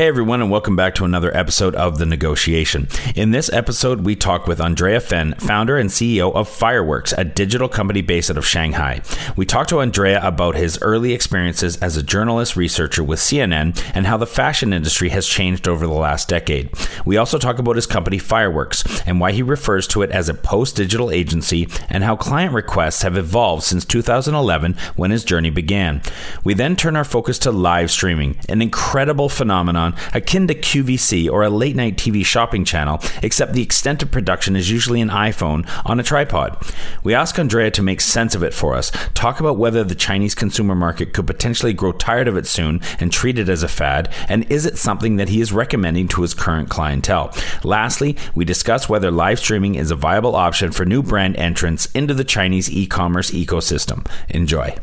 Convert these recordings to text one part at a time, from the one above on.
Hey everyone, and welcome back to another episode of The Negotiation. In this episode, we talk with Andrea Fenn, founder and CEO of Fireworks, a digital company based out of Shanghai. We talk to Andrea about his early experiences as a journalist researcher with CNN and how the fashion industry has changed over the last decade. We also talk about his company Fireworks and why he refers to it as a post digital agency and how client requests have evolved since 2011 when his journey began. We then turn our focus to live streaming, an incredible phenomenon akin to QVC or a late night TV shopping channel, except the extent of production is usually an iPhone on a tripod. We ask Andrea to make sense of it for us, talk about whether the Chinese consumer market could potentially grow tired of it soon and treat it as a fad, and is it something that he is recommending to his current clientele? Lastly, we discuss whether live streaming is a viable option for new brand entrants into the Chinese e commerce ecosystem. Enjoy.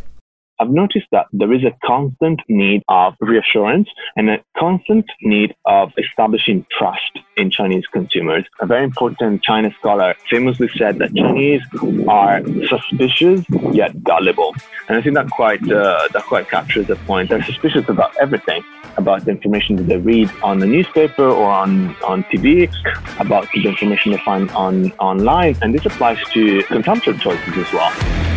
I've noticed that there is a constant need of reassurance and a constant need of establishing trust in Chinese consumers. A very important China scholar famously said that Chinese are suspicious yet gullible, and I think that quite uh, that quite captures the point. They're suspicious about everything, about the information that they read on the newspaper or on on TV, about the information they find on online, and this applies to consumption choices as well.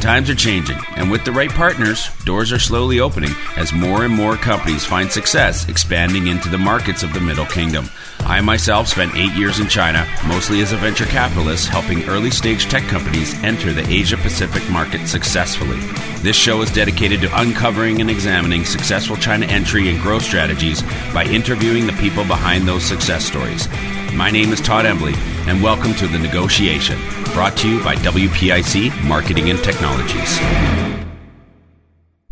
Times are changing, and with the right partners, doors are slowly opening as more and more companies find success expanding into the markets of the Middle Kingdom. I myself spent eight years in China, mostly as a venture capitalist, helping early stage tech companies enter the Asia Pacific market successfully. This show is dedicated to uncovering and examining successful China entry and growth strategies by interviewing the people behind those success stories. My name is Todd Embley, and welcome to The Negotiation, brought to you by WPIC Marketing and Technologies.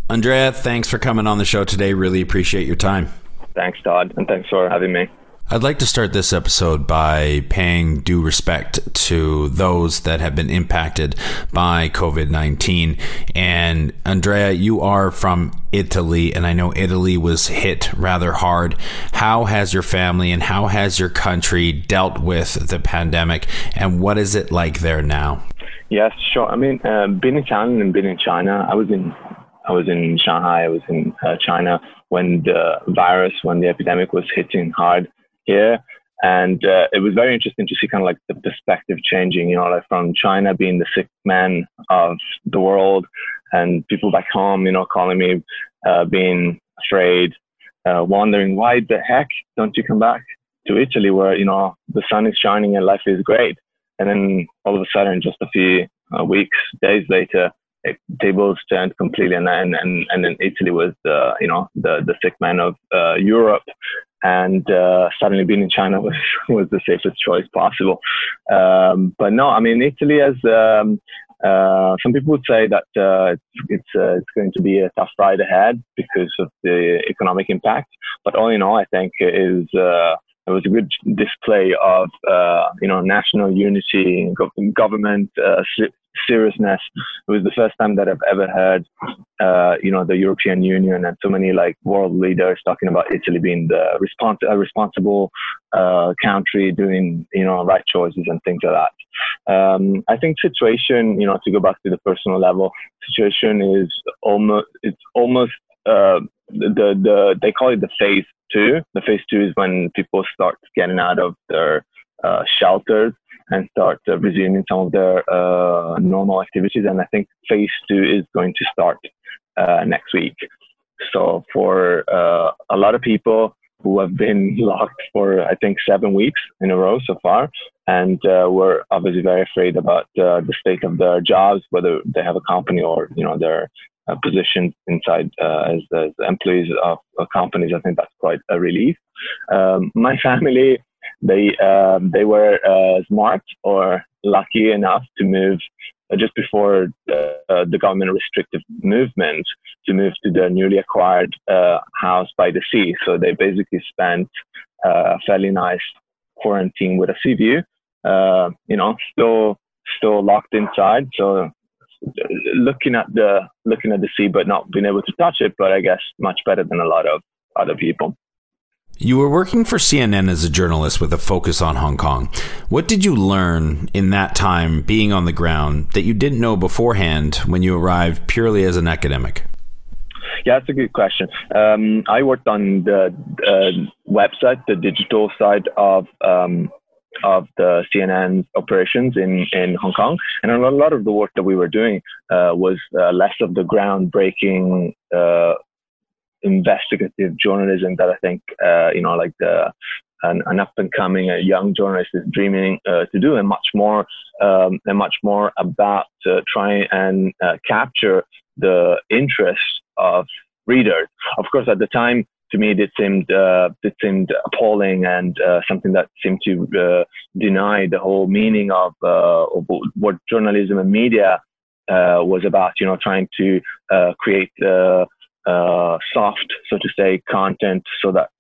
Andrea, thanks for coming on the show today. Really appreciate your time. Thanks, Todd, and thanks for having me. I'd like to start this episode by paying due respect to those that have been impacted by COVID 19. And Andrea, you are from Italy, and I know Italy was hit rather hard. How has your family and how has your country dealt with the pandemic, and what is it like there now? Yes, sure. I mean, uh, being Italian and being in China, I was in I was in Shanghai, I was in uh, China when the virus, when the epidemic was hitting hard here. And uh, it was very interesting to see kind of like the perspective changing, you know, like from China being the sick man of the world and people back home, you know, calling me, uh, being afraid, uh, wondering why the heck don't you come back to Italy where, you know, the sun is shining and life is great. And then all of a sudden, just a few uh, weeks, days later, it, tables turned completely, and and and, then Italy was the you know the the sick man of uh, Europe, and uh, suddenly being in China was was the safest choice possible. Um, but no, I mean Italy has. Um, uh, some people would say that uh, it's it's, uh, going to be a tough ride ahead because of the economic impact. But all in all, I think it is uh, it was a good display of uh, you know national unity, and government seriousness. It was the first time that I've ever heard, uh, you know, the European Union and so many like world leaders talking about Italy being the respons- a responsible uh, country doing, you know, right choices and things like that. Um, I think situation, you know, to go back to the personal level, situation is almost, it's almost, uh, the, the, they call it the phase two. The phase two is when people start getting out of their uh, shelters and start uh, resuming some of their uh, normal activities. And I think phase two is going to start uh, next week. So for uh, a lot of people who have been locked for I think seven weeks in a row so far, and uh, we're obviously very afraid about uh, the state of their jobs, whether they have a company or you know their positions inside uh, as, as, employees of, of, companies. I think that's quite a relief. Um, my family they um, they were uh, smart or lucky enough to move uh, just before uh, the government restrictive movement to move to the newly acquired uh, house by the sea. So they basically spent uh, a fairly nice quarantine with a sea view. Uh, you know, still still locked inside, so looking at the looking at the sea but not being able to touch it. But I guess much better than a lot of other people. You were working for CNN as a journalist with a focus on Hong Kong. What did you learn in that time being on the ground that you didn't know beforehand when you arrived purely as an academic? Yeah, that's a good question. Um, I worked on the uh, website, the digital side of um, of the CNN operations in, in Hong Kong. And a lot of the work that we were doing uh, was uh, less of the groundbreaking uh, investigative journalism that I think, uh, you know, like the, an, an up and coming a young journalist is dreaming uh, to do, and much more, um, and much more about uh, trying and capture the interest of readers. Of course, at the time, to me, it seemed uh, it seemed appalling and uh, something that seemed to uh, deny the whole meaning of, uh, of what journalism and media uh, was about. You know, trying to uh, create soft, so to say, content so that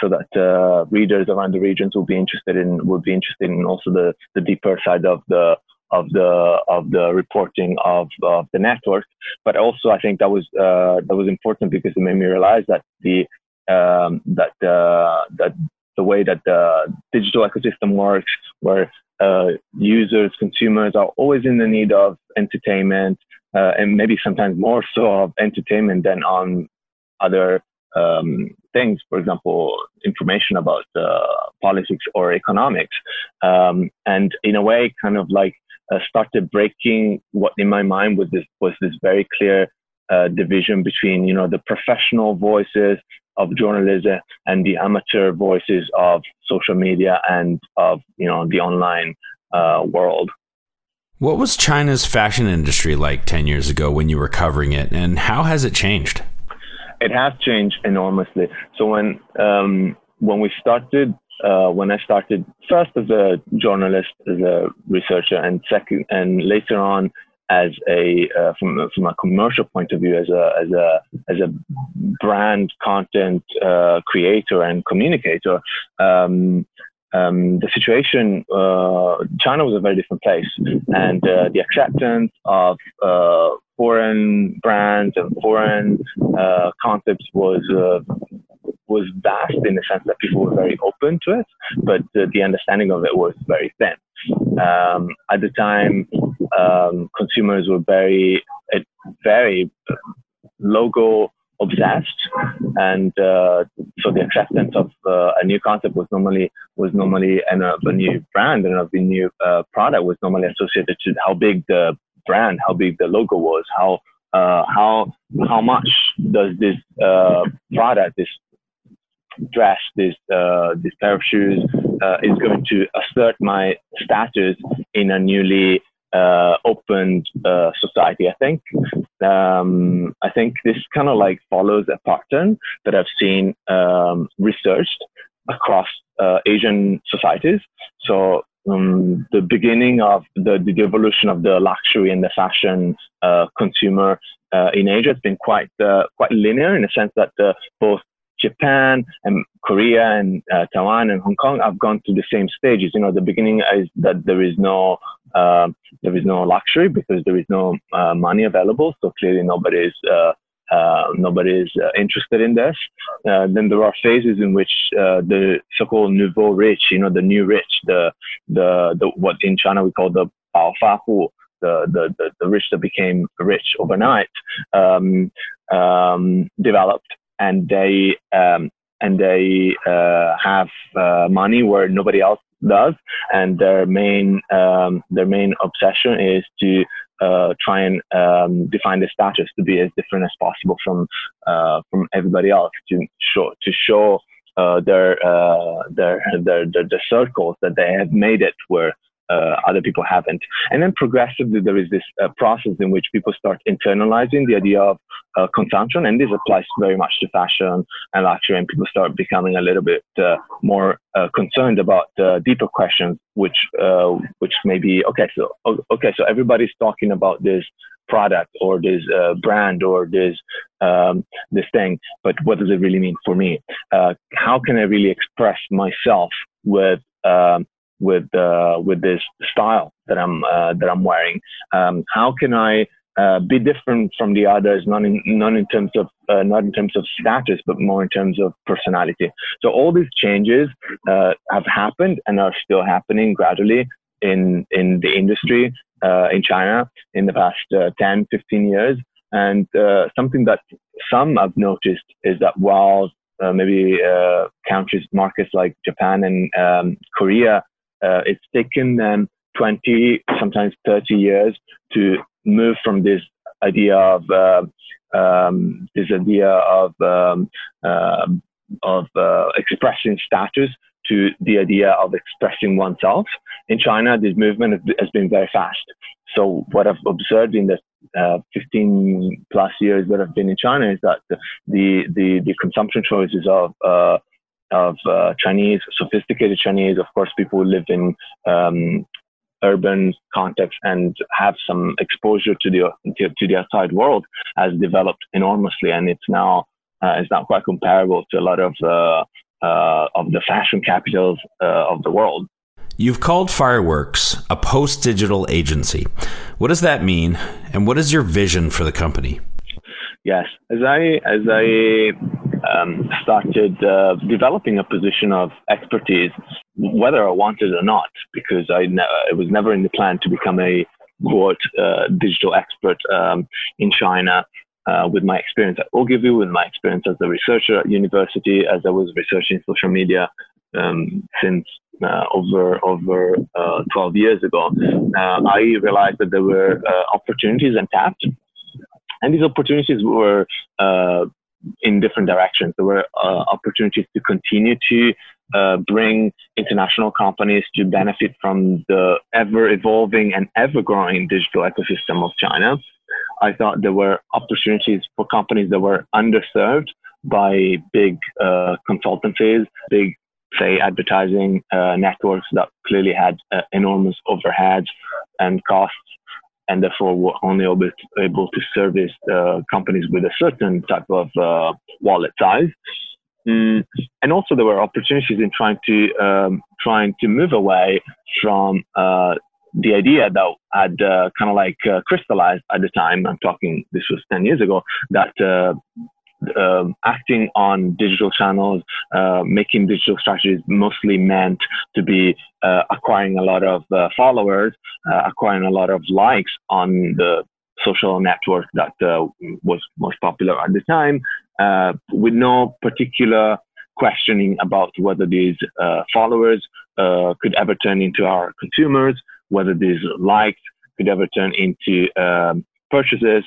so that readers around the regions will be interested in would be interested in also the the deeper side of the of the of the reporting of, of the network. But also, I think that was uh, that was important because it made me realize that the um, that uh, that the way that the digital ecosystem works, where uh, users, consumers are always in the need of entertainment, uh, and maybe sometimes more so of entertainment than on other um, things, for example, information about uh, politics or economics. Um, and in a way, kind of like uh, started breaking what in my mind was this was this very clear uh, division between you know the professional voices of journalism and the amateur voices of social media and of you know the online uh, world. What was China's fashion industry like 10 years ago when you were covering it, and how has it changed? It has changed enormously. So when um, when we started uh, when I started first as a journalist, as a researcher, and second, and later on as a uh, from from a commercial point of view, as a as a as a brand content uh, creator and communicator. Um, um, the situation, uh, China was a very different place, and uh, the acceptance of uh, foreign brands and foreign concepts was was vast in the sense that people were very open to it, but the, the understanding of it was very thin. Um, at the time, um, consumers were very, very logo obsessed, and uh, so the acceptance of uh, a new concept was normally was normally and of a new brand and of a new uh, product was normally associated to how big the brand, how big the logo was, how uh, how how much does this uh, product, this dress, this uh, this pair of shoes is going to assert my status in a newly opened society. I think um, I think this kind of like follows a pattern that I've seen um, researched across uh, Asian societies. So um, the beginning of the, the evolution of the luxury and the fashion uh, consumer uh, in Asia has been quite uh, quite linear in the sense that uh, both Japan and Korea and uh, Taiwan and Hong Kong have gone through the same stages. You know, the beginning is that there is no uh, there is no luxury because there is no uh, money available. So clearly nobody is uh, uh, nobody is uh, interested in this. then there are phases in which the so-called nouveau rich, you know, the new rich, the the, the what in China we call the bao fa hu, the, the, the, the rich that became rich overnight, um, um, developed and they um, and they uh, have uh, money where nobody else does, and their main um, their main obsession is to uh, try and um, define the status to be as different as possible from uh, from everybody else to show to show uh, their, uh, their, their their their circles that they have made it where uh, other people haven't. And then progressively, there is this uh, process in which people start internalizing the idea of uh, consumption, and this applies very much to fashion and luxury. And people start becoming a little bit uh, more uh, concerned about deeper questions, which uh, which may be okay. So okay, so everybody's talking about this product or this brand or this um, this thing, but what does it really mean for me? how can I really express myself with um, with uh, with this style that I'm uh, that I'm wearing? Um, how can I uh, be different from the others, not in not in terms of uh, not in terms of status, but more in terms of personality. So all these changes uh, have happened and are still happening gradually in in the industry uh, in China in the past uh, 10, 15 years. And something that some have noticed is that while maybe countries, markets like Japan and um, Korea, it's taken them 20, sometimes 30 years to move from this idea of uh, um, this idea of um, uh, of uh, expressing status to the idea of expressing oneself. In China, this movement has been very fast. So what I've observed in the uh, 15 plus years that I've been in China is that the the, the consumption choices of uh, of uh, Chinese, sophisticated Chinese, of course, people who live in um, urban context and have some exposure to the to, to, the outside world has developed enormously, and it's now uh, it's now quite comparable to a lot of uh, uh, of the fashion capitals uh, of the world. You've called Fireworks a post digital agency. What does that mean, and what is your vision for the company? Yes, as I as I um, started uh, developing a position of expertise, whether I wanted or not, because I ne- it was never in the plan to become a quote uh, digital expert um, in China. Uh, with my experience at Ogilvy, with my experience as a researcher at university, as I was researching social media um, since uh, over over uh, 12 years ago, uh, I realized that there were uh, opportunities untapped, and these opportunities were uh, in different directions. There were uh, opportunities to continue to bring international companies to benefit from the ever evolving and ever growing digital ecosystem of China. I thought there were opportunities for companies that were underserved by big consultancies, big say advertising uh, networks that clearly had uh, enormous overheads and costs and therefore were only able to, able to service uh, companies with a certain type of uh, wallet size. Mm. And also there were opportunities in trying to um, trying to move away from uh, the idea that had uh, kind of like crystallized at the time. I'm talking this was 10 years ago that uh, acting on digital channels, uh, making digital strategies mostly meant to be uh, acquiring a lot of uh, followers, uh, acquiring a lot of likes on the social network that uh, was most popular at the time, with no particular questioning about whether these followers could ever turn into our consumers, whether these likes could ever turn into um, purchases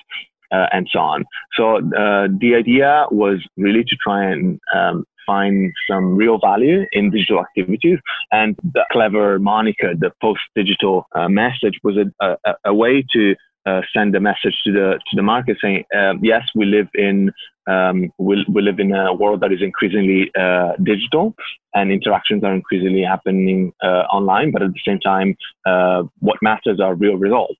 uh, and so on. So uh, the idea was really to try and um, find some real value in digital activities. And the clever moniker, the post-digital uh, message, was a, a, a way to uh, send a message to the to the market saying, um, yes, we live in um, we, we live in a world that is increasingly uh, digital, and interactions are increasingly happening uh, online. But at the same time, what matters are real results.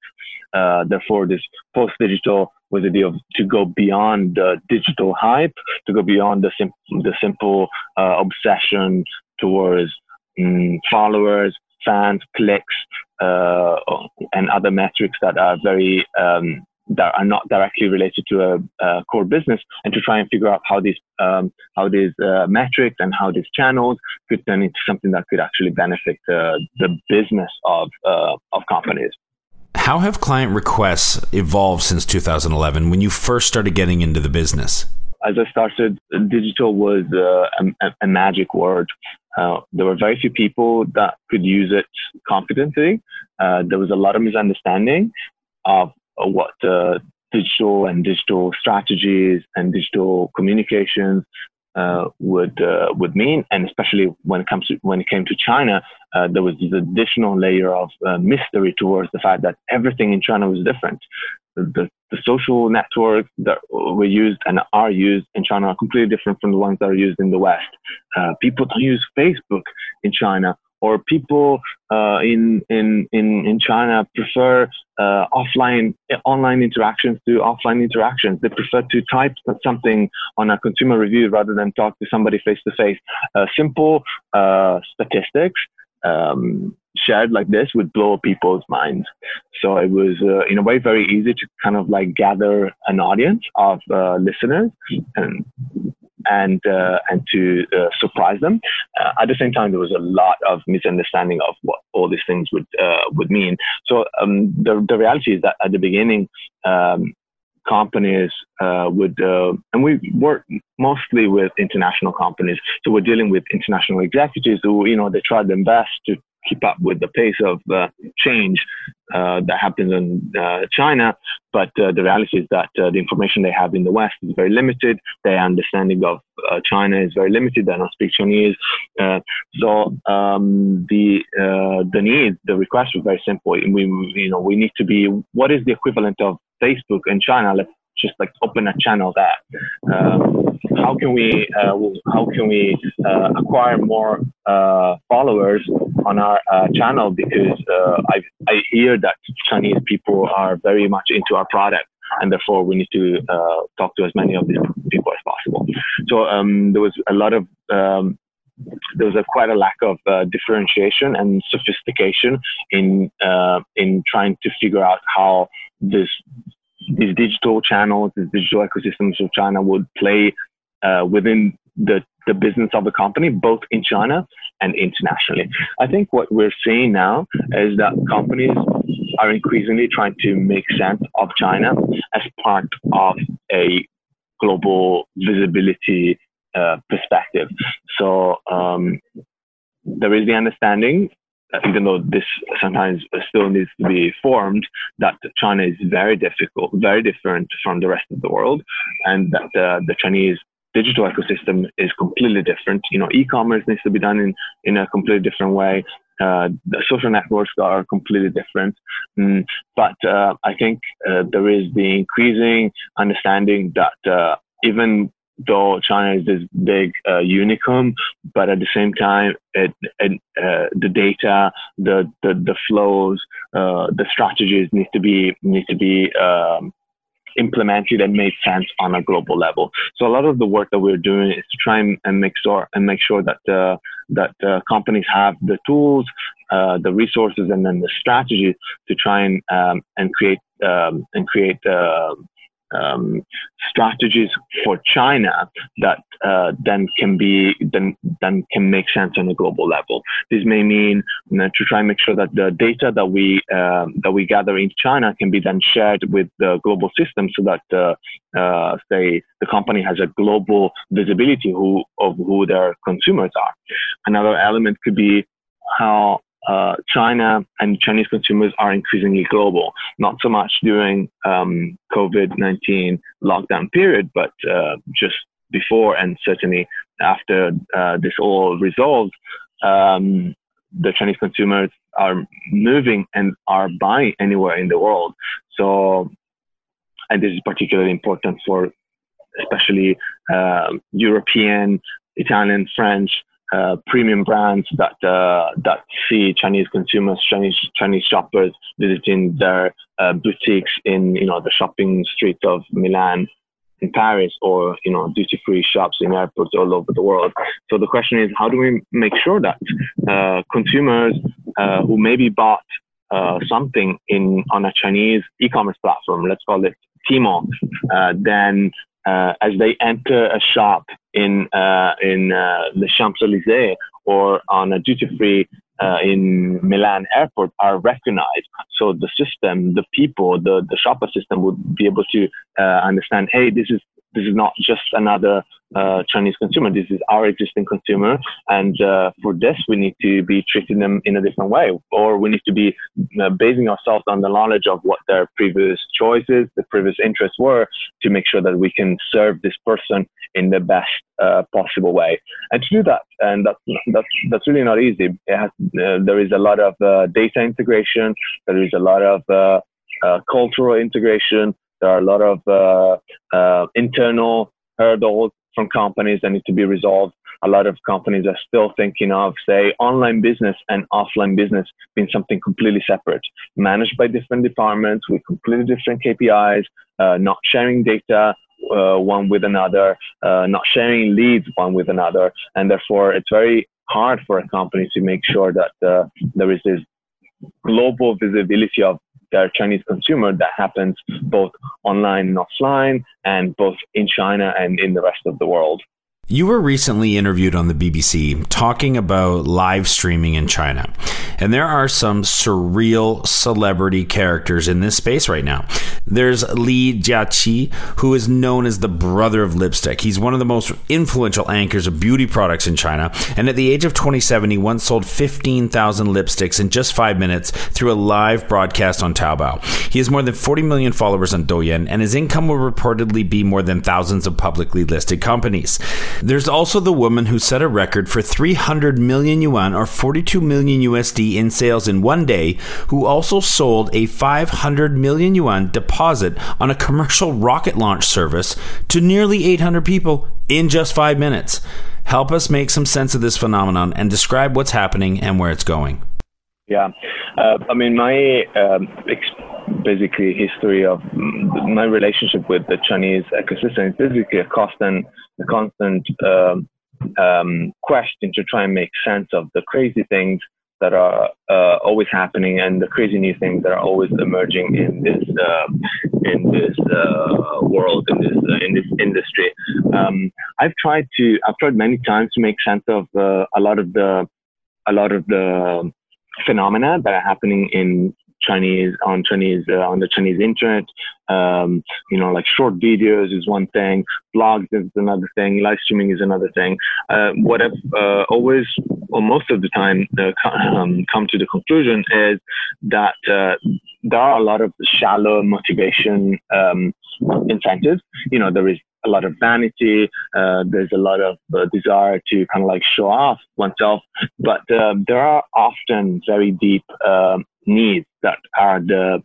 therefore, this post-digital was the idea of to go beyond the digital hype, to go beyond the, sim- the simple uh, obsession towards um, followers, fans, clicks, uh, and other metrics that are very um, that are not directly related to a, a, core business, and to try and figure out how these um, how these uh, metrics and how these channels could turn into something that could actually benefit the business of uh, of companies. How have client requests evolved since 2011 when you first started getting into the business? As I started, digital was uh, a, a, magic word. Uh, there were very few people that could use it confidently. Uh, there was a lot of misunderstanding of what uh, digital and digital strategies and digital communications uh, would uh, would mean, and especially when it comes to when it came to China, uh, there was this additional layer of uh, mystery towards the fact that everything in China was different. The, the, social networks that were used and are used in China are completely different from the ones that are used in the West. Uh, people don't use Facebook in China or people uh, in, in, in, in China prefer uh, offline, online interactions to offline interactions. They prefer to type something on a consumer review rather than talk to somebody face to face. Simple uh, statistics um, shared like this would blow people's minds. So it was, uh, in a way, very easy to kind of like gather an audience of uh, listeners and and uh, and to uh, surprise them. Uh, at the same time, there was a lot of misunderstanding of what all these things would uh, would mean. So um, the the reality is that at the beginning. Um, companies would, and we work mostly with international companies. So we're dealing with international executives who, you know, they try their best to keep up with the pace of uh, change uh, that happens in uh, China. But uh, the reality is that uh, the information they have in the West is very limited. Their understanding of uh, China is very limited. They don't speak Chinese. so um, the the need, the request was very simple. We you know we need to be what is the equivalent of Facebook in China? Let's just like open a channel that Um, how can we uh, how can we uh, acquire more uh, followers on our uh, channel? Because uh, I I hear that Chinese people are very much into our product. And therefore, we need to uh, talk to as many of these people as possible. So um, there was a lot of um, there was a, quite a lack of uh, differentiation and sophistication in uh, in trying to figure out how this these digital channels, these digital ecosystems of China would play uh, within the, the business of the company, both in China and internationally. I think what we're seeing now is that companies are increasingly trying to make sense of China as part of a global visibility uh, perspective. So um, there is the understanding even though this sometimes still needs to be formed, that China is very difficult, very different from the rest of the world, and that uh, the Chinese digital ecosystem is completely different. You know, e-commerce needs to be done in, in a completely different way. Uh, the social networks are completely different. Mm, but uh, I think uh, there is the increasing understanding that uh, even though China is this big uh, unicorn, but at the same time, it, it uh, the data, the the, the flows, uh, the strategies need to be need to be um, implemented and made sense on a global level. So a lot of the work that we're doing is to try and, and make sure and make sure that uh, that uh, companies have the tools, uh, the resources, and then the strategy to try and um, and create um, and create um, strategies for China that uh, then can be then then can make sense on a global level. This may mean you know, to try and make sure that the data that we uh, that we gather in China can be then shared with the global system, so that uh, uh say the company has a global visibility who of who their consumers are. Another element could be how uh, China and Chinese consumers are increasingly global, not so much during um, COVID-19 lockdown period, but uh, just before and certainly after uh, this all resolved, um, the Chinese consumers are moving and are buying anywhere in the world. So, and this is particularly important for especially uh, European, Italian, French, uh, premium brands that uh, that see Chinese consumers, Chinese Chinese shoppers visiting their uh, boutiques in you know the shopping streets of Milan, in Paris, or you know duty free shops in airports all over the world. So the question is, how do we make sure that uh, consumers uh, who maybe bought something in on a Chinese e-commerce platform, let's call it Tmall, then as they enter a shop in uh, in uh, the Champs Elysees or on a duty free uh, in Milan airport are recognized. So the system, the people, the the shopper system would be able to uh, understand. Hey, this is this is not just another uh, Chinese consumer. This is our existing consumer, and uh, for this, we need to be treating them in a different way, or we need to be uh, basing ourselves on the knowledge of what their previous choices, the previous interests were, to make sure that we can serve this person in the best uh, possible way. And to do that, and that's that's that's really not easy. Has, uh, there is a lot of uh, data integration. There is a lot of cultural integration. There are a lot of internal hurdles from companies that need to be resolved. A lot of companies are still thinking of, say, online business and offline business being something completely separate, managed by different departments with completely different KPIs, uh, not sharing data uh, one with another, uh, not sharing leads one with another, and therefore it's very hard for a company to make sure that uh, there is this global visibility of their Chinese consumer that happens both online and offline and both in China and in the rest of the world. You were recently interviewed on the BBC talking about live streaming in China. And there are some surreal celebrity characters in this space right now. There's Li Jiaqi, who is known as the brother of lipstick. He's one of the most influential anchors of beauty products in China. And at the age of 27, he once sold 15,000 lipsticks in just five minutes through a live broadcast on Taobao. He has more than 40 million followers on Douyin, and his income will reportedly be more than thousands of publicly listed companies. There's also the woman who set a record for 300 million yuan or 42 million USD in sales in one day, who also sold a 500 million yuan deposit on a commercial rocket launch service to nearly 800 people in just five minutes. Help us make some sense of this phenomenon and describe what's happening and where it's going. Yeah, uh, I mean, my um, basically history of my relationship with the Chinese ecosystem is basically a constant, a constant um, um, question to try and make sense of the crazy things that are uh, always happening and the crazy new things that are always emerging in this uh, in this uh, world in this uh, in this industry. Um, I've tried to I've tried many times to make sense of uh, a lot of the a lot of the phenomena that are happening in Chinese on Chinese uh, on the Chinese internet. Um, you know, like short videos is one thing, blogs is another thing, live streaming is another thing. Uh, what I've uh, always, or most of the time, um, come to the conclusion is that uh, there are a lot of shallow motivation um, incentives. You know, there is a lot of vanity. Uh, there's a lot of uh, desire to kind of like show off oneself, but uh, there are often very deep um, needs that are the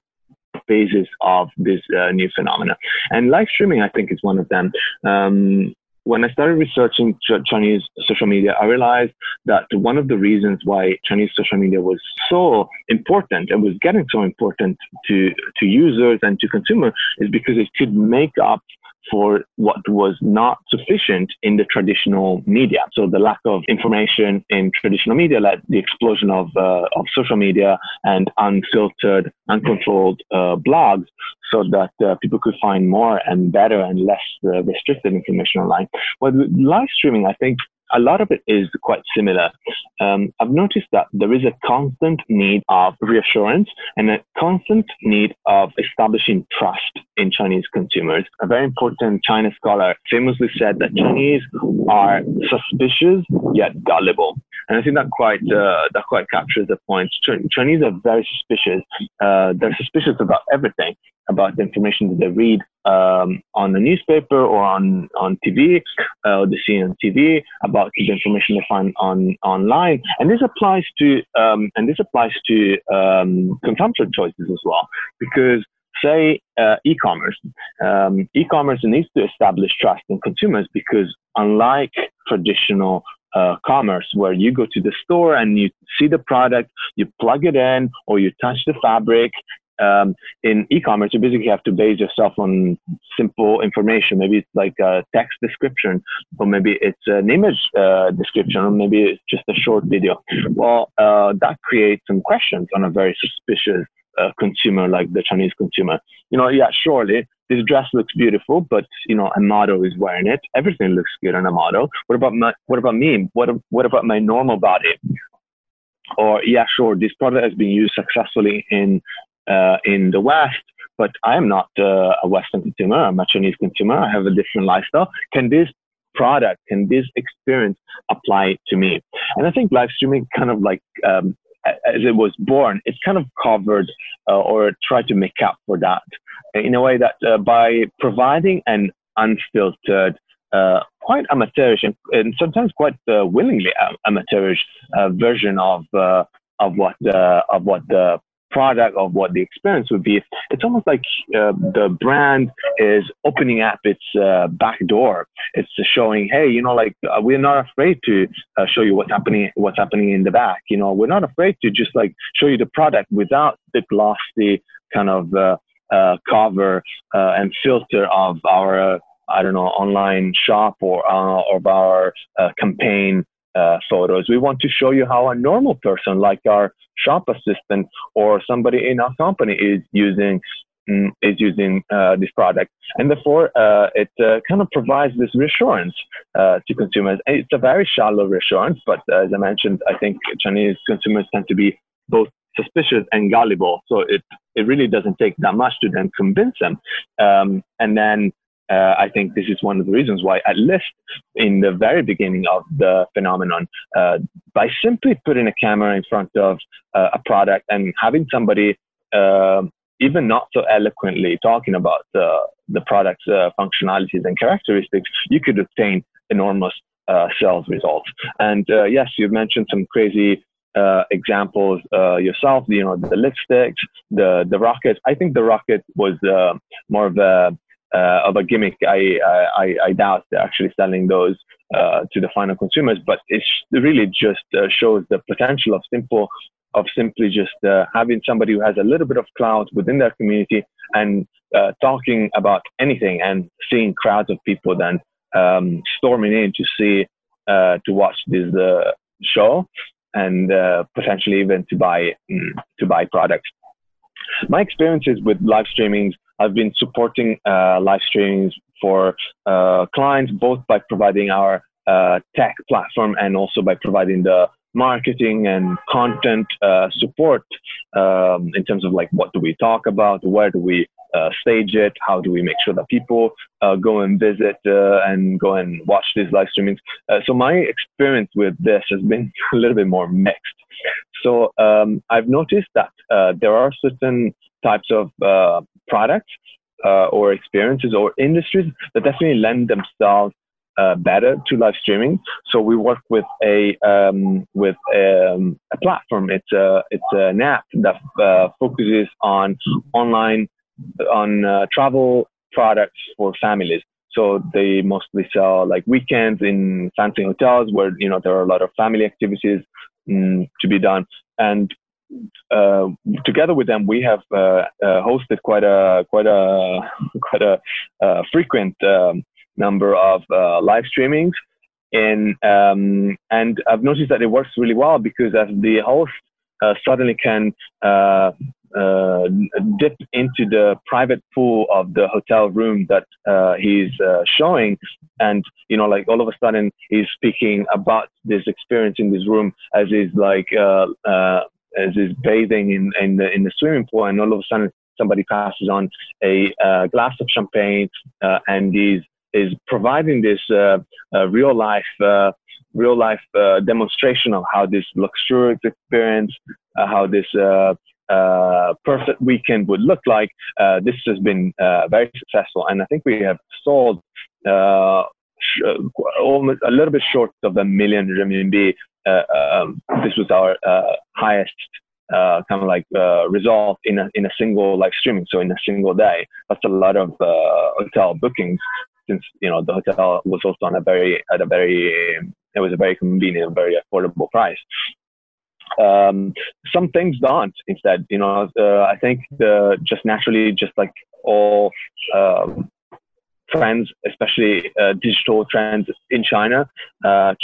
basis of this uh, new phenomena. And live streaming, I think, is one of them. Um, when I started researching ch- Chinese social media, I realized that one of the reasons why Chinese social media was so important and was getting so important to, to users and to consumers is because it could make up for what was not sufficient in the traditional media. So the lack of information in traditional media led the explosion of, uh, of social media and unfiltered, uncontrolled uh, blogs so that uh, people could find more and better and less uh, restricted information online. But live streaming, I think, a lot of it is quite similar. Um, I've noticed that there is a constant need of reassurance and a constant need of establishing trust in Chinese consumers. A very important China scholar famously said that Chinese are suspicious yet gullible. And I think that quite uh, that quite captures the point. Chinese are very suspicious. Uh, they're suspicious about everything about the information that they read um, on the newspaper or on on TV uh, they see on TV about the information they find on online. And this applies to um, and this applies to um, consumption choices as well because say uh, e-commerce um, e-commerce needs to establish trust in consumers because unlike traditional uh, commerce where you go to the store and you see the product, you plug it in, or you touch the fabric, um, in e-commerce, you basically have to base yourself on simple information. Maybe it's like a text description, or maybe it's an image uh, description, or maybe it's just a short video. Well, uh, that creates some questions on a very suspicious uh, consumer like the Chinese consumer. You know, yeah, surely this dress looks beautiful, but you know, a model is wearing it. Everything looks good on a model. What about my, what about me? What what about my normal body? Or yeah, sure, this product has been used successfully in uh, in the West, but I am not uh, a Western consumer. I'm a Chinese consumer. I have a different lifestyle. Can this product, can this experience apply to me? And I think live streaming kind of like, um, as it was born, it's kind of covered uh, or tried to make up for that in a way that uh, by providing an unfiltered, uh, quite amateurish and, and, sometimes quite uh, willingly amateurish version of of what of what the product of what the experience would be, it's almost like uh, the brand is opening up its uh, back door. It's showing, hey, you know, like uh, we're not afraid to uh, show you what's happening, what's happening in the back. You know, we're not afraid to just like show you the product without the glossy kind of uh, uh, cover and filter of our, I don't know, online shop or of our campaign uh, photos. We want to show you how a normal person, like our shop assistant or somebody in our company, is using mm, is using uh, this product, and therefore uh, it uh, kind of provides this reassurance uh, to consumers. It's a very shallow reassurance, but as I mentioned, I think Chinese consumers tend to be both suspicious and gullible, so it it really doesn't take that much to then convince them, um, and then uh, I think this is one of the reasons why, at least in the very beginning of the phenomenon, uh, by simply putting a camera in front of uh, a product and having somebody, um, even not so eloquently, talking about the product's uh, functionalities and characteristics, you could obtain enormous uh, sales results. And uh, yes, you've mentioned some crazy uh, examples uh, yourself. You know, the lipsticks, the the rocket. I think the rocket was uh, more of a uh, of a gimmick. I, I, I doubt they're actually selling those uh, to the final consumers, but it really just uh, shows the potential of simple of simply just uh, having somebody who has a little bit of clout within their community and uh, talking about anything and seeing crowds of people then um, storming in to see uh, to watch this show and potentially even to buy mm, to buy products. My experiences with live streamings I've been supporting uh, live streams for uh, clients, both by providing our uh, tech platform and also by providing the marketing and content uh, support um, in terms of like what do we talk about, where do we uh, stage it, how do we make sure that people uh, go and visit and go and watch these live streamings. so my experience with this has been a little bit more mixed. So um, I've noticed that there are certain types of uh, products uh, or experiences or industries that definitely lend themselves uh, better to live streaming. So we work with a um, with um, a platform. It's a it's an app that uh, focuses on online on uh, travel products for families. So they mostly sell like weekends in fancy hotels where you know there are a lot of family activities mm, to be done. And uh, together with them, we have uh, uh, hosted quite a quite a quite a uh, frequent um, number of uh, live streamings, and um, and I've noticed that it works really well because as the host uh, suddenly can dip into the private pool of the hotel room that he's showing, and you know, like all of a sudden he's speaking about this experience in this room as is like as is bathing in, in the in the swimming pool, and all of a sudden somebody passes on a uh, glass of champagne uh, and is is providing this uh, uh real life uh, real life uh, demonstration of how this luxurious experience, how this perfect weekend would look like. this has been very successful, and I think we have sold almost a little bit short of a million renminbi uh, um, this was our uh, highest uh, kind of like result in a, in a single live streaming. So in a single day, that's a lot of hotel bookings since you know the hotel was also on a very at a very it was a very convenient, very affordable price. Um, some things don't. Instead, you know, uh, I think the, just naturally, just like all um, trends, especially uh, digital trends in China, uh,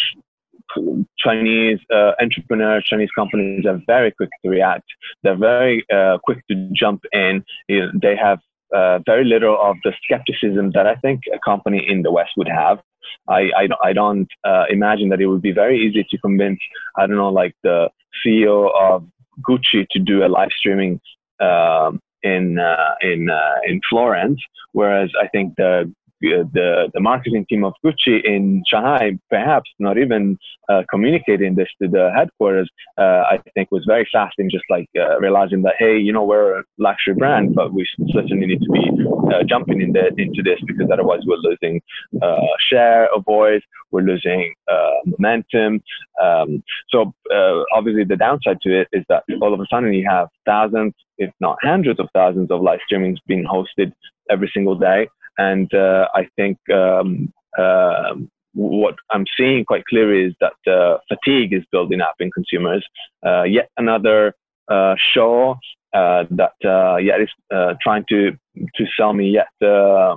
Chinese uh, entrepreneurs, Chinese companies are very quick to react. They're very uh, quick to jump in. You know, they have uh, very little of the skepticism that I think a company in the West would have. I, I, I don't uh, imagine that it would be very easy to convince, I don't know, like the CEO of Gucci to do a live streaming um, in uh, in uh, in Florence, whereas I think the the, the marketing team of Gucci in Shanghai, perhaps not even uh, communicating this to the headquarters, uh, I think was very fast in just like uh, realizing that, hey, you know, we're a luxury brand, but we certainly need to be uh, jumping in the, into this because otherwise we're losing uh, share of voice, we're losing uh, momentum. Um, so obviously the downside to it is that all of a sudden you have thousands, if not hundreds of thousands of live streamings being hosted every single day. And uh, I think um, uh, what I'm seeing quite clearly is that uh, fatigue is building up in consumers. Uh, yet another uh, show uh, that yet is trying to to sell me yet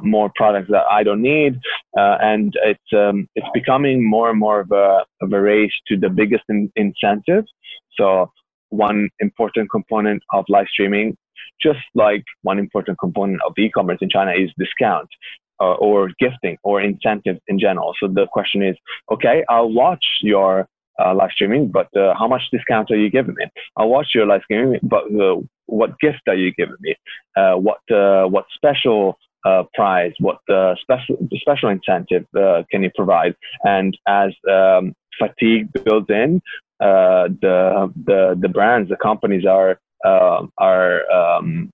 more products that I don't need. and it's um, it's becoming more and more of a of a race to the biggest in- incentive. So one important component of live streaming, just like one important component of e-commerce in China, is discount. Uh, or gifting or incentives in general. So the question is, okay, I'll watch your uh, live streaming, but uh, how much discount are you giving me? I'll watch your live streaming, but uh, what gift are you giving me? Uh, what uh, what special uh, prize? What special special incentive can you provide? And as um, fatigue builds in, the the the brands, the companies are are um,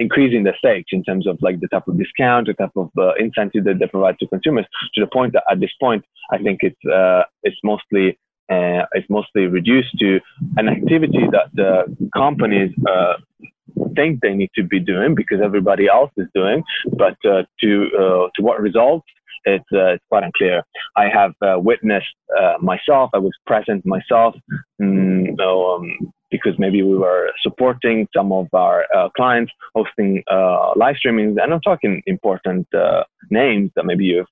increasing the stakes in terms of like the type of discount, the type of uh, incentive that they provide to consumers. To the point that at this point, I think it's uh, it's mostly uh, it's mostly reduced to an activity that the companies uh, think they need to be doing because everybody else is doing, but uh, to uh, to what results it's, uh, it's quite unclear. I have uh, witnessed uh, myself, I was present myself, mm, um, because maybe we were supporting some of our uh, clients hosting uh, live streamings. And I'm talking important uh, names that maybe you've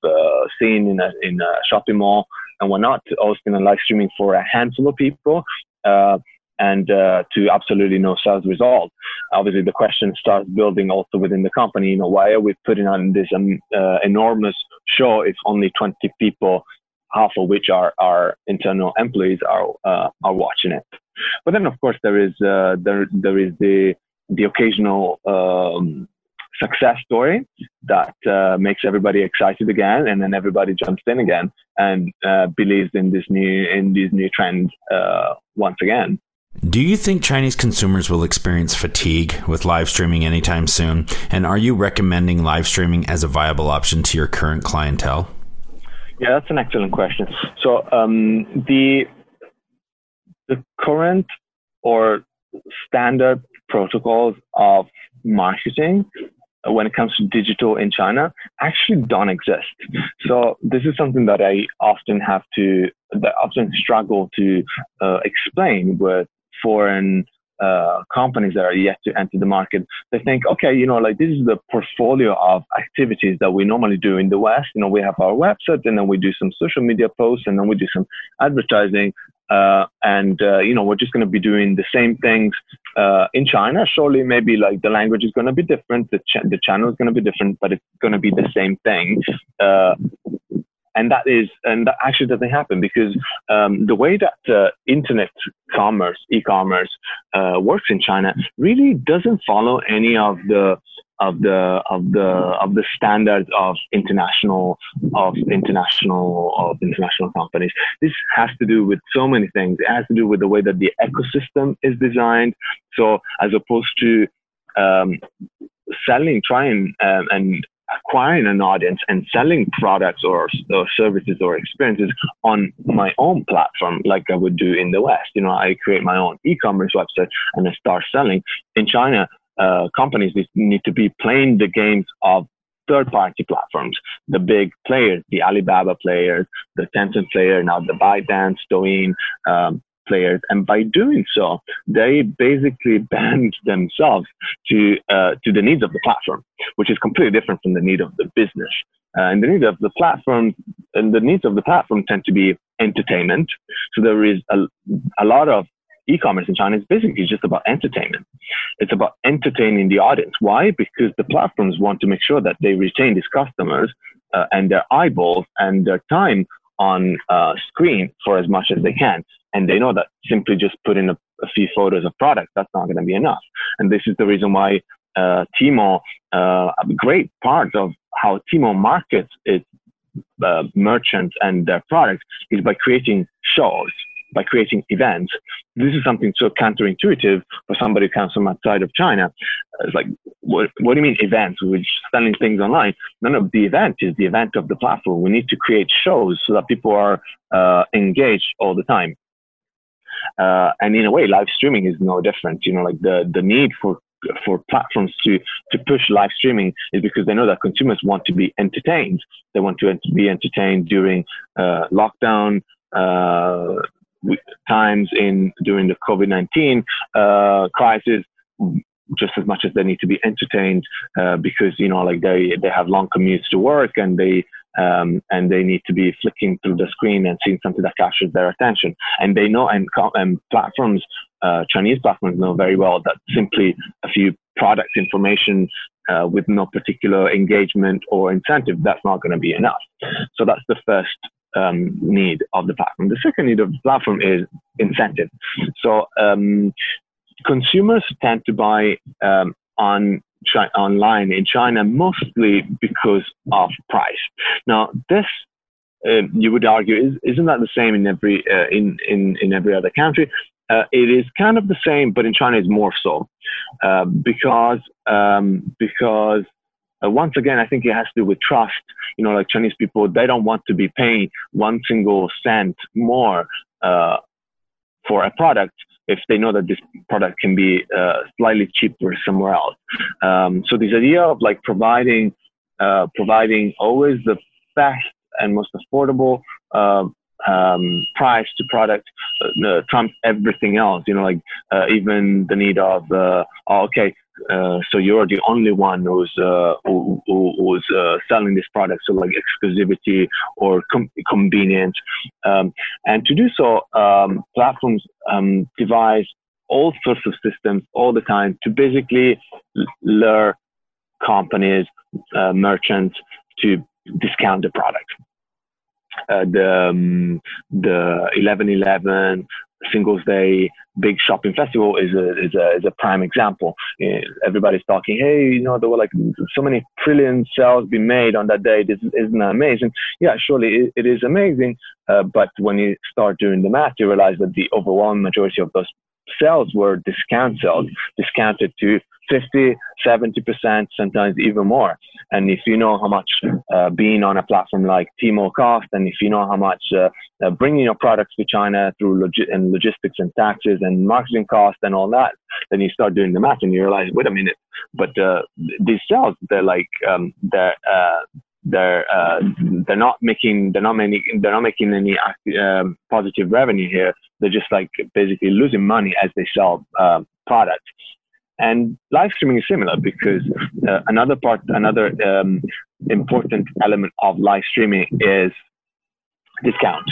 seen in a, in a shopping mall and whatnot, hosting a live streaming for a handful of people and uh, to absolutely no sales result. Obviously, the question starts building also within the company. You know, why are we putting on this um, uh, enormous show if only 20 people, half of which are our internal employees, are uh, are watching it? But then, of course, there is uh, there there is the the occasional um, success story that uh, makes everybody excited again, and then everybody jumps in again and uh, believes in this new in these new trends once again. Do you think Chinese consumers will experience fatigue with live streaming anytime soon? And are you recommending live streaming as a viable option to your current clientele? Yeah, that's an excellent question. So um, the the current or standard protocols of marketing when it comes to digital in China actually don't exist. So this is something that I often have to, that often struggle to uh, explain with foreign uh, companies that are yet to enter the market, they think, okay, you know, like this is the portfolio of activities that we normally do in the West. You know, we have our website and then we do some social media posts and then we do some advertising. Uh, and, uh, you know, we're just going to be doing the same things uh, in China. Surely, maybe like the language is going to be different, the, ch- the channel is going to be different, but it's going to be the same thing. Uh, and that is and that actually doesn't happen because um, the way that uh, internet commerce e-commerce uh, works in china really doesn't follow any of the of the of the of the standards of international of international of international companies this has to do with so many things it has to do with the way that the ecosystem is designed so as opposed to um, selling trying um, and acquiring an audience and selling products or, or services or experiences on my own platform, like I would do in the West. You know, I create my own e-commerce website and I start selling. In China, uh, companies need to be playing the games of third-party platforms, the big players, the Alibaba players, the Tencent player, now the ByteDance, Douyin, um, players. And by doing so, they basically band themselves to, uh, to the needs of the platform, which is completely different from the need of the business. Uh, and the need of the platform and the needs of the platform tend to be entertainment. So there is a, a lot of e-commerce in China is basically just about entertainment. It's about entertaining the audience. Why? Because the platforms want to make sure that they retain these customers uh, and their eyeballs and their time on uh, screen for as much as they can. And they know that simply just putting a, a few photos of products, that's not going to be enough. And this is the reason why uh, Tmall, uh, a great part of how Tmall markets its uh, merchants and their products is by creating shows by creating events. This is something so counterintuitive for somebody who comes from outside of China. It's like, what, what do you mean events? We're just selling things online. No, no, the event is the event of the platform. We need to create shows so that people are uh, engaged all the time. Uh, and in a way, live streaming is no different. You know, like the, the need for for platforms to to push live streaming is because they know that consumers want to be entertained. They want to be entertained during uh, lockdown, uh, times in during the COVID nineteen uh, crisis, just as much as they need to be entertained uh, because you know like they they have long commutes to work and they um, and they need to be flicking through the screen and seeing something that captures their attention. And they know, and, and platforms, uh, Chinese platforms know very well that simply a few product information uh, with no particular engagement or incentive, that's not going to be enough. So that's the first um, need of the platform. The second need of the platform is incentive. So um, consumers tend to buy um, on online in China mostly because of price. Now, this uh, you would argue is, not that the same in every uh, in, in in every other country? Uh, it is kind of the same, but in China it's more so uh, because um, because uh, once again I think it has to do with trust. You know, like Chinese people, they don't want to be paying one single cent more uh, for a product if they know that this product can be uh, slightly cheaper somewhere else. Um, so this idea of like providing uh, providing always the best and most affordable uh, um, price to product uh, trumps everything else. You know, like uh, even the need of uh, oh, okay, uh, so you're the only one who's uh, who, who, who's uh, selling this product, so like exclusivity or com- convenience. Um, and to do so, um, platforms um, devise all sorts of systems all the time to basically lure companies, uh, merchants to discount the product. Uh, the um, the 1111 Singles Day big shopping festival is a is a is a prime example. Everybody's talking, hey, you know, there were like so many trillion sales being made on that day. This isn't that amazing. Yeah, surely it, it is amazing. Uh, but when you start doing the math, you realize that the overwhelming majority of those sales were discount sales, discounted to 50, 70%, sometimes even more. And if you know how much uh, being on a platform like Tmall cost, and if you know how much uh, uh, bringing your products to China through log- and logistics and taxes and marketing costs and all that, then you start doing the math and you realize, wait a minute, but uh, these sales, they're like, um, they're, uh, they're uh, they're not making they're not making they're not making any um, positive revenue here. They're just like basically losing money as they sell uh, products. And live streaming is similar because uh, another part, another um, important element of live streaming is discount.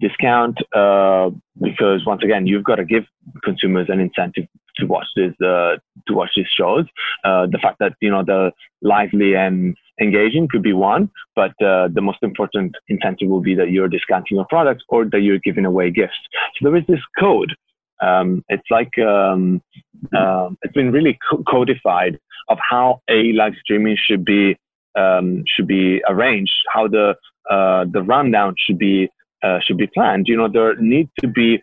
Discount uh, because once again, you've got to give consumers an incentive to watch this uh, to watch these shows. Uh, the fact that you know the lively and engaging could be one, but uh, the most important incentive will be that you're discounting your products or that you're giving away gifts. So there is this code um, it's like um, uh, it's been really co- codified of how a live streaming should be um, should be arranged, how the uh, the rundown should be uh, should be planned. You know, there need to be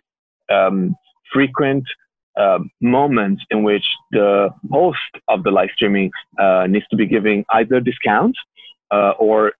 um, frequent uh, moments in which the host of the live streaming uh, needs to be giving either discounts uh, or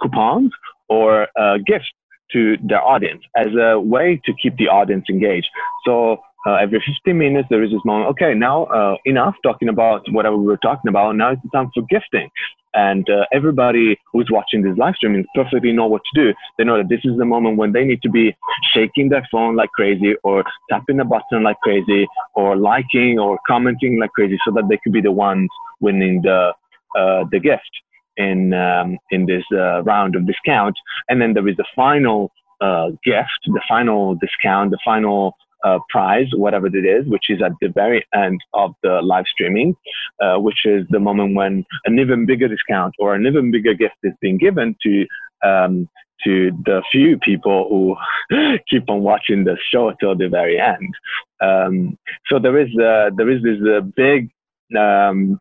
coupons or gifts to their audience as a way to keep the audience engaged. So uh, every 15 minutes, there is this moment, okay, now uh, enough talking about whatever we were talking about. Now it's time for gifting. And uh, everybody who's watching this live streaming perfectly know what to do. They know that this is the moment when they need to be shaking their phone like crazy or tapping the button like crazy or liking or commenting like crazy so that they could be the ones winning the, uh, the gift in um, in this uh, round of discount. And then there is the final uh, gift, the final discount, the final uh, prize, whatever it is, which is at the very end of the live streaming, uh, which is the moment when an even bigger discount or an even bigger gift is being given to um, to the few people who keep on watching the show till the very end. Um, so there is uh, there is this uh, big um,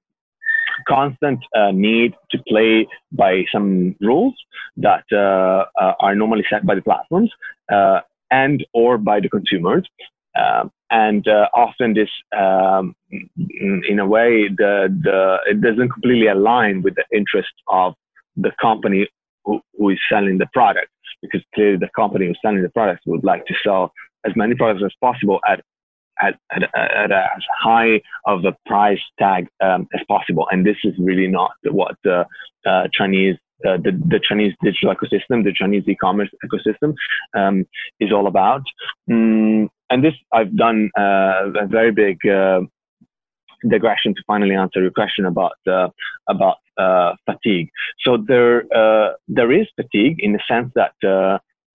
constant uh, need to play by some rules that uh, uh, are normally set by the platforms and or by the consumers. Um, and uh, often this, um, in a way, the, the, it doesn't completely align with the interest of the company who, who is selling the product, because clearly the company who's selling the product would like to sell as many products as possible at at, at, at as high of a price tag um, as possible. And this is really not what the uh, Chinese uh, the, the Chinese digital ecosystem, the Chinese e-commerce ecosystem um, is all about. Mm, and this, I've done uh, a very big uh, digression to finally answer your question about uh, about uh, fatigue. So there there is fatigue in the sense that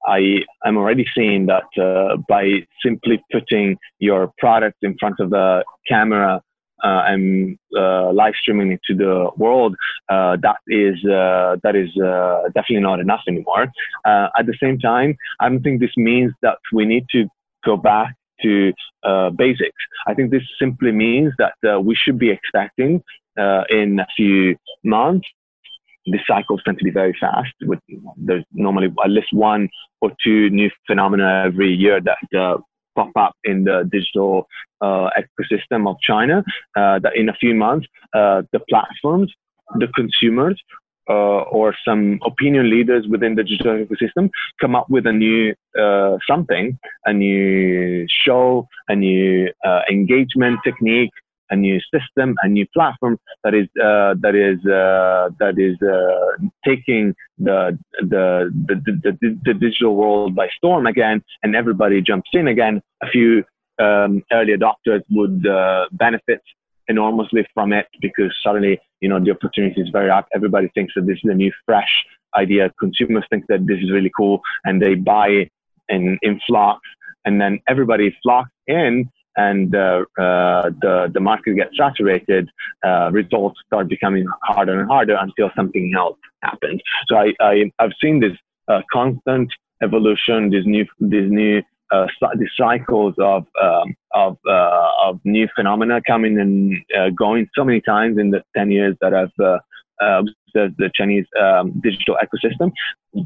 I am already seeing that by simply putting your product in front of the camera uh, and live streaming it to the world, that is that is definitely not enough anymore. at the same time, I don't think this means that we need to go back to uh, basics. I think this simply means that uh, we should be expecting uh, in a few months. The cycles tend to be very fast. With there's normally at least one or two new phenomena every year that uh, pop up in the digital uh, ecosystem of China. Uh, that in a few months, the platforms, the consumers uh, or some opinion leaders within the digital ecosystem come up with a new uh, something, a new show, a new uh, engagement technique, a new system, a new platform that is uh, that is uh, that is uh, taking the the, the the, the digital world by storm again, and everybody jumps in again. A few um, early adopters would benefit enormously from it because suddenly, you know, the opportunity is very up. Everybody thinks that this is a new, fresh idea. Consumers think that this is really cool and they buy in, in flocks and then everybody flocks in and uh, uh, the, the market gets saturated, uh, results start becoming harder and harder until something else happens. So I, I, have seen this uh, constant evolution, these new, this new uh, the cycles of um, of uh, of new phenomena coming and uh, going so many times in the ten years that I've uh, uh, observed the Chinese um, digital ecosystem.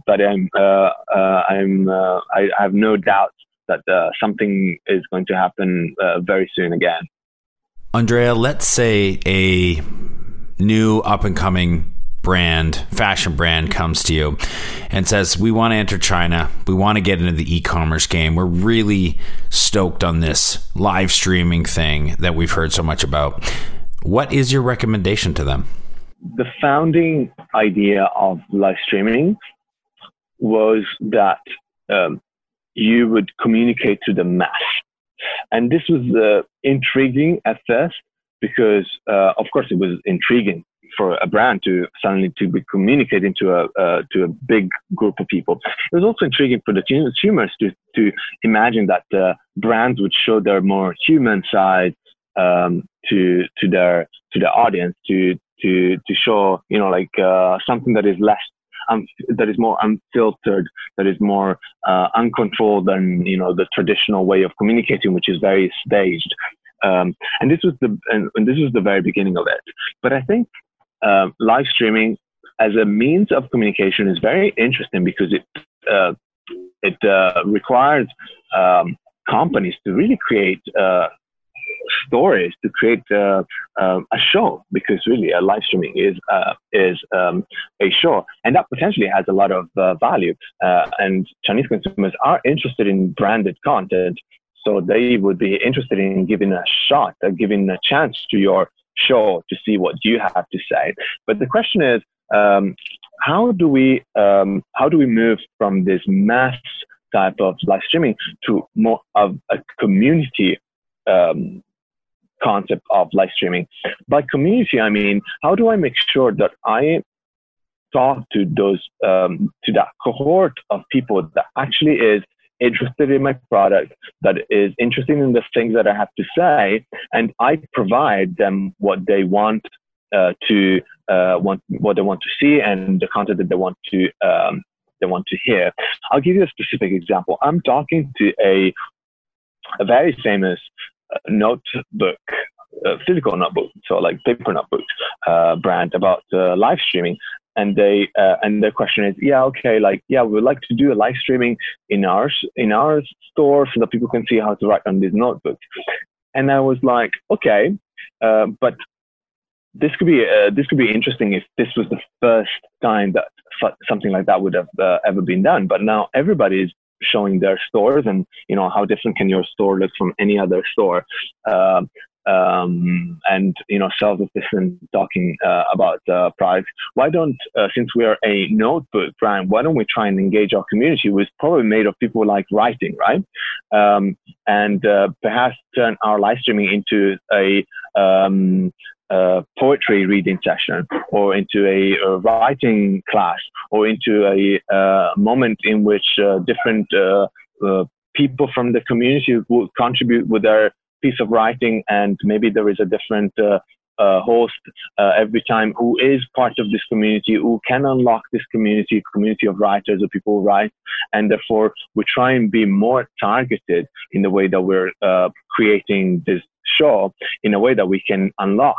But I'm uh, I'm I have no doubt that something is going to happen very soon again. Andrea, let's say a new up and coming brand, fashion brand comes to you and says, We want to enter China. We want to get into the e commerce game. We're really stoked on this live streaming thing that we've heard so much about. What is your recommendation to them? The founding idea of live streaming was that um, you would communicate to the mass. And this was uh, intriguing at first because, uh, of course, it was intriguing for a brand to suddenly to be communicating to a uh, to a big group of people. It was also intriguing for the consumers to to imagine that uh, brands would show their more human side um, to to their to the audience to to to show you know like uh, something that is less um, that is more unfiltered, that is more uh, uncontrolled than you know the traditional way of communicating, which is very staged. Um, and this was the and, and, this was the very beginning of it. But I think uh, live streaming as a means of communication is very interesting because it uh, it uh, requires um, companies to really create uh, stories to create uh, uh, a show because really a live streaming is is um, a show and that potentially has a lot of value and Chinese consumers are interested in branded content so they would be interested in giving a shot, giving a chance to your show to see what you have to say. But the question is, um, how do we um, how do we move from this mass type of live streaming to more of a community um, concept of live streaming? By community, I mean how do I make sure that I talk to those um, to that cohort of people that actually is interested in my product, that is interested in the things that I have to say, and I provide them what they want uh, to uh, want, what they want to see, and the content that they want to um, they want to hear. I'll give you a specific example. I'm talking to a a very famous notebook. Physical notebook, so like paper notebook uh, brand about uh, live streaming, and they uh, and their question is yeah okay like yeah we would like to do a live streaming in our in our store so that people can see how to write on these notebooks and i was like okay but this could be uh, this could be interesting if this was the first time that something like that would have uh, ever been done but now everybody is showing their stores and you know how different can your store look from any other store um, um, and you know sales assistant talking uh, about uh, products. Why don't uh, since we are a notebook brand, why don't we try and engage our community, which is probably made of people like writing, right? Um, and uh, perhaps turn our live streaming into a um, uh, poetry reading session or into a, a, writing class or into a uh, moment in which uh, different uh, uh, people from the community will contribute with their piece of writing and maybe there is a different uh, host every time who is part of this community who can unlock this community community of writers or people who write. And therefore we try and be more targeted in the way that we're creating this show in a way that we can unlock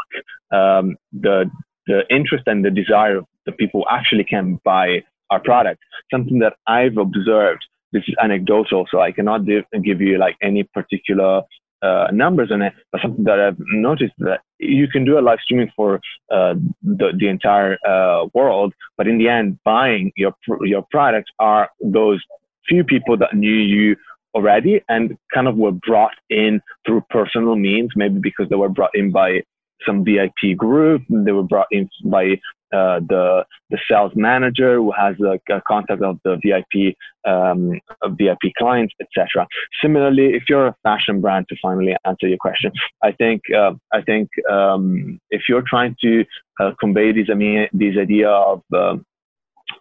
um, the the interest and the desire of the people actually can buy our product. Something that I've observed. This is anecdotal, so I cannot give you like any particular uh, numbers on it, but something that I've noticed that you can do a live streaming for uh, the, the entire uh, world, but in the end, buying your your products are those few people that knew you already and kind of were brought in through personal means, maybe because they were brought in by some VIP group. They were brought in by uh, the the sales manager who has a, a contact of the VIP um, VIP clients, etc. Similarly, if you're a fashion brand, to finally answer your question, I think uh, I think um, if you're trying to uh, convey this I mean this idea of um,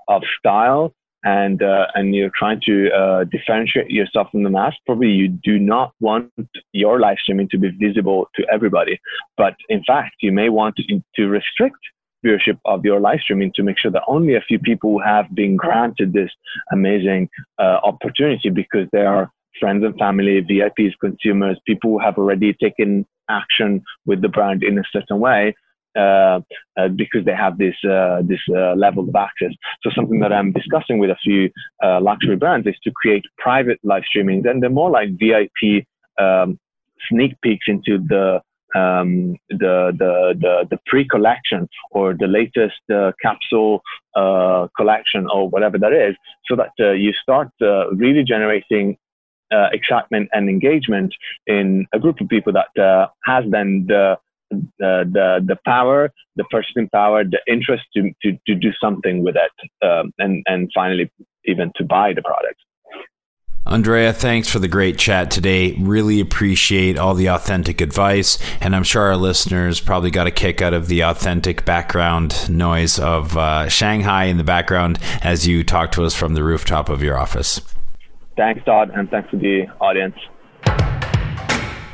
of style and uh, and you're trying to uh, differentiate yourself from the mass, probably you do not want your live streaming to be visible to everybody. But in fact, you may want to, to restrict viewership of your live streaming to make sure that only a few people have been granted this amazing uh, opportunity because they are friends and family, VIPs, consumers, people who have already taken action with the brand in a certain way uh, uh, because they have this uh, this uh, level of access. So something that I'm discussing with a few uh, luxury brands is to create private live streamings, and they're more like VIP um, sneak peeks into the um, the, the, the, the pre-collection or the latest uh, capsule uh, collection or whatever that is, so that uh, you start really generating excitement and engagement in a group of people that has then the the, the the power, the purchasing power, the interest to to, to do something with it, um, and and finally even to buy the product. Andrea, thanks for the great chat today. Really appreciate all the authentic advice. And I'm sure our listeners probably got a kick out of the authentic background noise of uh, Shanghai in the background as you talk to us from the rooftop of your office. Thanks, Todd, and thanks to the audience.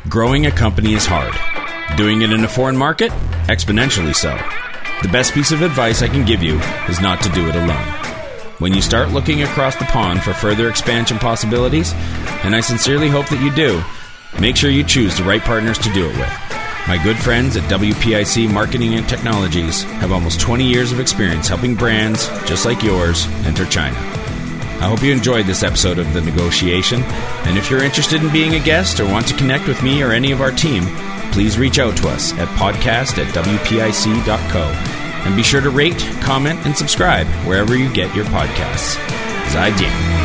Growing a company is hard. Doing it in a foreign market? Exponentially so. The best piece of advice I can give you is not to do it alone. When you start looking across the pond for further expansion possibilities, and I sincerely hope that you do, make sure you choose the right partners to do it with. My good friends at WPIC Marketing and Technologies have almost 20 years of experience helping brands just like yours enter China. I hope you enjoyed this episode of The Negotiation, and if you're interested in being a guest or want to connect with me or any of our team, please reach out to us at podcast at WPIC.co. And be sure to rate, comment, and subscribe wherever you get your podcasts. Zaijian.